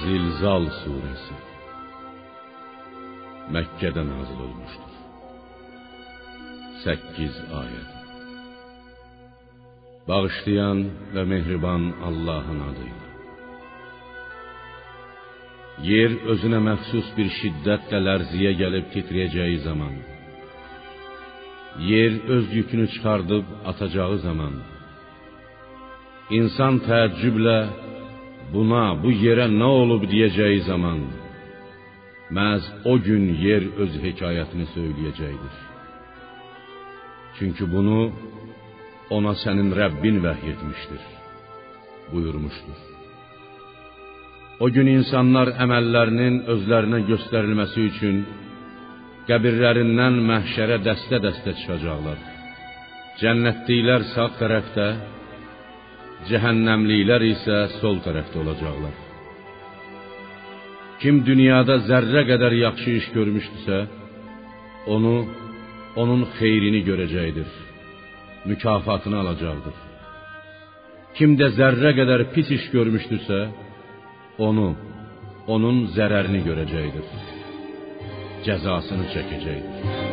Zilzal suresi Məkkədə nazil olmuşdur. 8 ayət. Bağışlayan və mehriban Allahın adıyla. Yer özünə məxsus bir şiddətlə lərziyə gəlib titrəyəcəyi zaman, yer öz yükünü çıxardıb atacağı zaman, insan təəccüblə buna, bu yerə nə olub deyəcəyi zaman, məhz o gün yer öz hekayətini söyləyəcəkdir. Çünki bunu ona sənin Rəbbin vəhy etmişdir, buyurmuşdur. O gün insanlar əməllərinin özlərinə göstərilməsi üçün qəbirlərindən məhşərə dəstə-dəstə çıxacaqlar. Cənnətliklər sağ tərəfdə, cəhənnəmliklər isə sol tərəfdə olacaqlar. Kim dünyada zərrə qədər yaxşı iş görmüşdüsə, onu onun xeyrini görəcəkdir. Mükafatını alacaqdır. Kim də zərrə qədər pis iş görmüşdüsə, onu onun zərərini görəcəkdir. Cəzasını çəkəcəkdir.